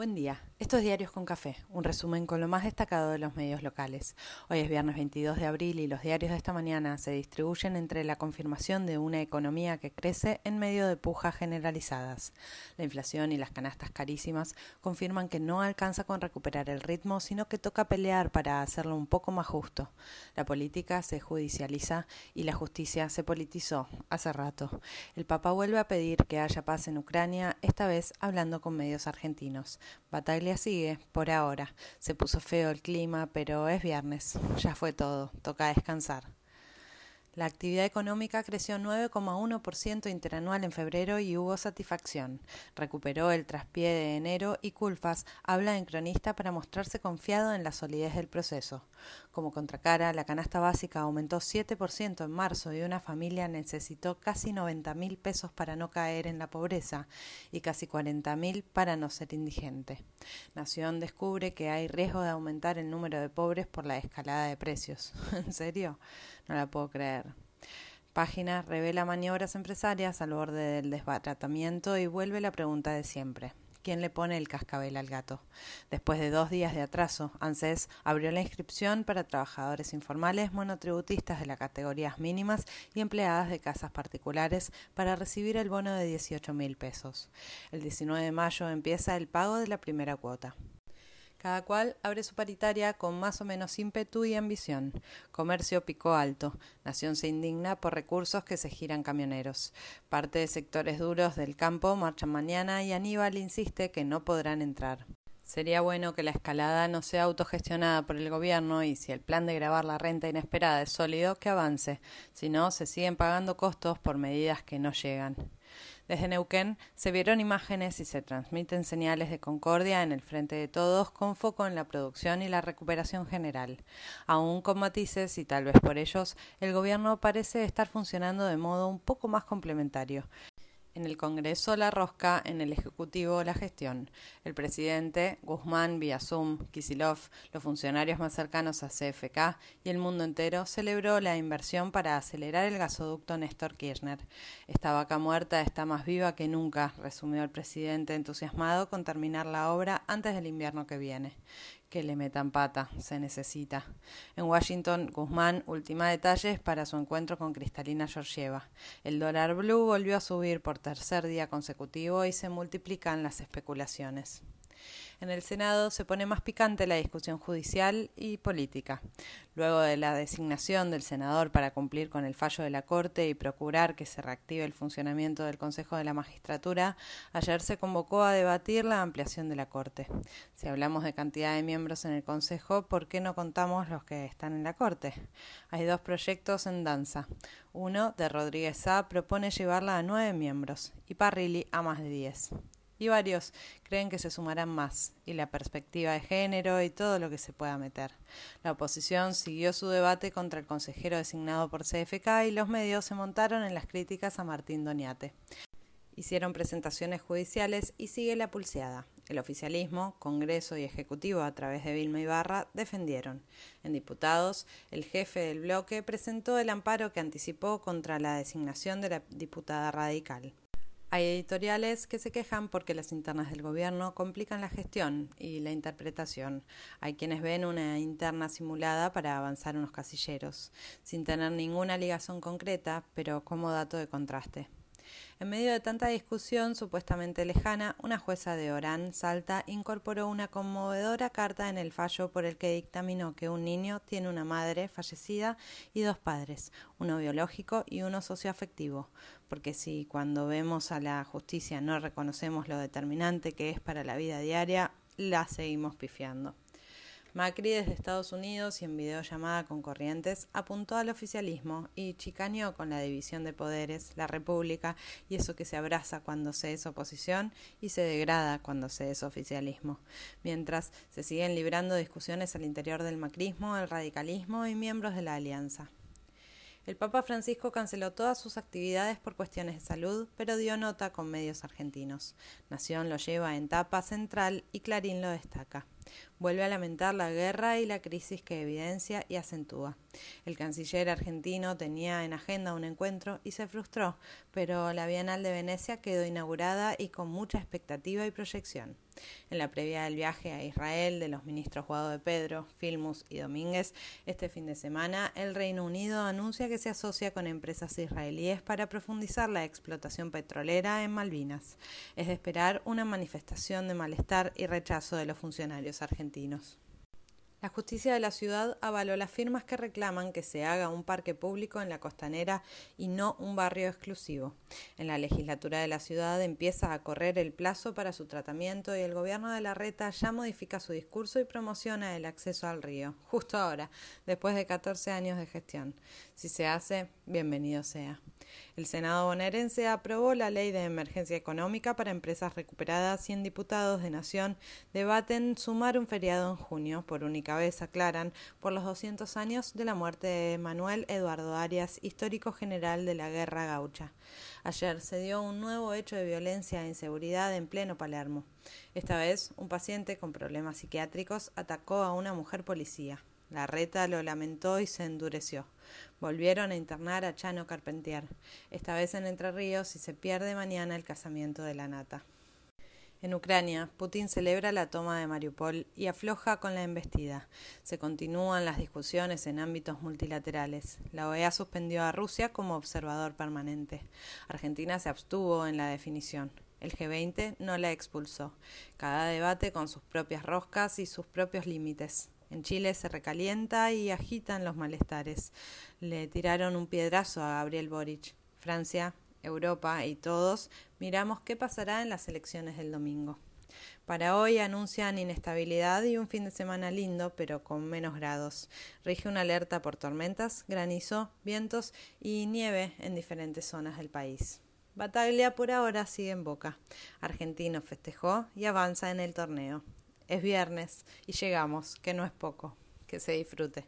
Buen día. Esto es Diarios con Café, un resumen con lo más destacado de los medios locales. Hoy es viernes 22 de abril y los diarios de esta mañana se distribuyen entre la confirmación de una economía que crece en medio de pujas generalizadas. La inflación y las canastas carísimas confirman que no alcanza con recuperar el ritmo, sino que toca pelear para hacerlo un poco más justo. La política se judicializa y la justicia se politizó hace rato. El Papa vuelve a pedir que haya paz en Ucrania, esta vez hablando con medios argentinos. Sigue, por ahora. Se puso feo el clima, pero es viernes. Ya fue todo. Toca descansar. La actividad económica creció 9,1% interanual en febrero y hubo satisfacción. Recuperó el traspié de enero y Culfas habla en cronista para mostrarse confiado en la solidez del proceso. Como contracara, la canasta básica aumentó 7% en marzo y una familia necesitó casi 90 mil pesos para no caer en la pobreza y casi 40 mil para no ser indigente. Nación descubre que hay riesgo de aumentar el número de pobres por la escalada de precios. ¿En serio? No la puedo creer. Página revela maniobras empresarias al borde del desbaratamiento y vuelve la pregunta de siempre. ¿Quién le pone el cascabel al gato? Después de dos días de atraso, ANSES abrió la inscripción para trabajadores informales monotributistas de las categorías mínimas y empleadas de casas particulares para recibir el bono de 18 mil pesos. El 19 de mayo empieza el pago de la primera cuota. Cada cual abre su paritaria con más o menos ímpetu y ambición. Comercio picó alto. Nación se indigna por recursos que se giran camioneros. Parte de sectores duros del campo marchan mañana y Aníbal insiste que no podrán entrar. Sería bueno que la escalada no sea autogestionada por el gobierno y si el plan de grabar la renta inesperada es sólido, que avance. Si no, se siguen pagando costos por medidas que no llegan. Desde Neuquén se vieron imágenes y se transmiten señales de concordia en el frente de todos con foco en la producción y la recuperación general. Aún con matices y tal vez por ellos, el gobierno parece estar funcionando de modo un poco más complementario. En el Congreso la rosca, en el Ejecutivo la gestión. El presidente, Guzmán, Zoom, Kisilov, los funcionarios más cercanos a CFK y el mundo entero celebró la inversión para acelerar el gasoducto Néstor Kirchner. Esta vaca muerta está más viva que nunca, resumió el presidente entusiasmado con terminar la obra antes del invierno que viene que le metan pata, se necesita. En Washington, Guzmán ultima detalles para su encuentro con Cristalina Georgieva. El dólar blue volvió a subir por tercer día consecutivo y se multiplican las especulaciones. En el Senado se pone más picante la discusión judicial y política. Luego de la designación del senador para cumplir con el fallo de la Corte y procurar que se reactive el funcionamiento del Consejo de la Magistratura, ayer se convocó a debatir la ampliación de la Corte. Si hablamos de cantidad de miembros en el Consejo, ¿por qué no contamos los que están en la Corte? Hay dos proyectos en danza. Uno, de Rodríguez Sá, propone llevarla a nueve miembros y Parrilli a más de diez y varios creen que se sumarán más, y la perspectiva de género y todo lo que se pueda meter. La oposición siguió su debate contra el consejero designado por CFK y los medios se montaron en las críticas a Martín Doniate. Hicieron presentaciones judiciales y sigue la pulseada. El oficialismo, Congreso y Ejecutivo a través de Vilma Ibarra defendieron. En diputados, el jefe del bloque presentó el amparo que anticipó contra la designación de la diputada radical. Hay editoriales que se quejan porque las internas del gobierno complican la gestión y la interpretación. Hay quienes ven una interna simulada para avanzar unos casilleros, sin tener ninguna ligación concreta, pero como dato de contraste. En medio de tanta discusión supuestamente lejana, una jueza de Orán, Salta, incorporó una conmovedora carta en el fallo por el que dictaminó que un niño tiene una madre fallecida y dos padres, uno biológico y uno socioafectivo, porque si cuando vemos a la justicia no reconocemos lo determinante que es para la vida diaria, la seguimos pifiando. Macri desde Estados Unidos y en videollamada con Corrientes apuntó al oficialismo y chicaneó con la división de poderes, la república y eso que se abraza cuando se es oposición y se degrada cuando se es oficialismo, mientras se siguen librando discusiones al interior del macrismo, el radicalismo y miembros de la alianza. El Papa Francisco canceló todas sus actividades por cuestiones de salud, pero dio nota con medios argentinos. Nación lo lleva en tapa central y Clarín lo destaca. Vuelve a lamentar la guerra y la crisis que evidencia y acentúa. El canciller argentino tenía en agenda un encuentro y se frustró, pero la Bienal de Venecia quedó inaugurada y con mucha expectativa y proyección. En la previa del viaje a Israel de los ministros Guado de Pedro, Filmus y Domínguez, este fin de semana el Reino Unido anuncia que se asocia con empresas israelíes para profundizar la explotación petrolera en Malvinas. Es de esperar una manifestación de malestar y rechazo de los funcionarios argentinos. La justicia de la ciudad avaló las firmas que reclaman que se haga un parque público en la costanera y no un barrio exclusivo. En la legislatura de la ciudad empieza a correr el plazo para su tratamiento y el gobierno de la Reta ya modifica su discurso y promociona el acceso al río, justo ahora, después de 14 años de gestión. Si se hace, bienvenido sea. El Senado bonaerense aprobó la ley de emergencia económica para empresas recuperadas y en diputados de Nación debaten sumar un feriado en junio, por única vez aclaran, por los 200 años de la muerte de Manuel Eduardo Arias, histórico general de la Guerra Gaucha. Ayer se dio un nuevo hecho de violencia e inseguridad en pleno Palermo. Esta vez, un paciente con problemas psiquiátricos atacó a una mujer policía. La reta lo lamentó y se endureció. Volvieron a internar a Chano Carpentier, esta vez en Entre Ríos y se pierde mañana el casamiento de la nata. En Ucrania, Putin celebra la toma de Mariupol y afloja con la embestida. Se continúan las discusiones en ámbitos multilaterales. La OEA suspendió a Rusia como observador permanente. Argentina se abstuvo en la definición. El G20 no la expulsó. Cada debate con sus propias roscas y sus propios límites. En Chile se recalienta y agitan los malestares. Le tiraron un piedrazo a Gabriel Boric. Francia, Europa y todos miramos qué pasará en las elecciones del domingo. Para hoy anuncian inestabilidad y un fin de semana lindo, pero con menos grados. Rige una alerta por tormentas, granizo, vientos y nieve en diferentes zonas del país. Bataglia por ahora sigue en boca. Argentino festejó y avanza en el torneo. Es viernes y llegamos, que no es poco. Que se disfrute.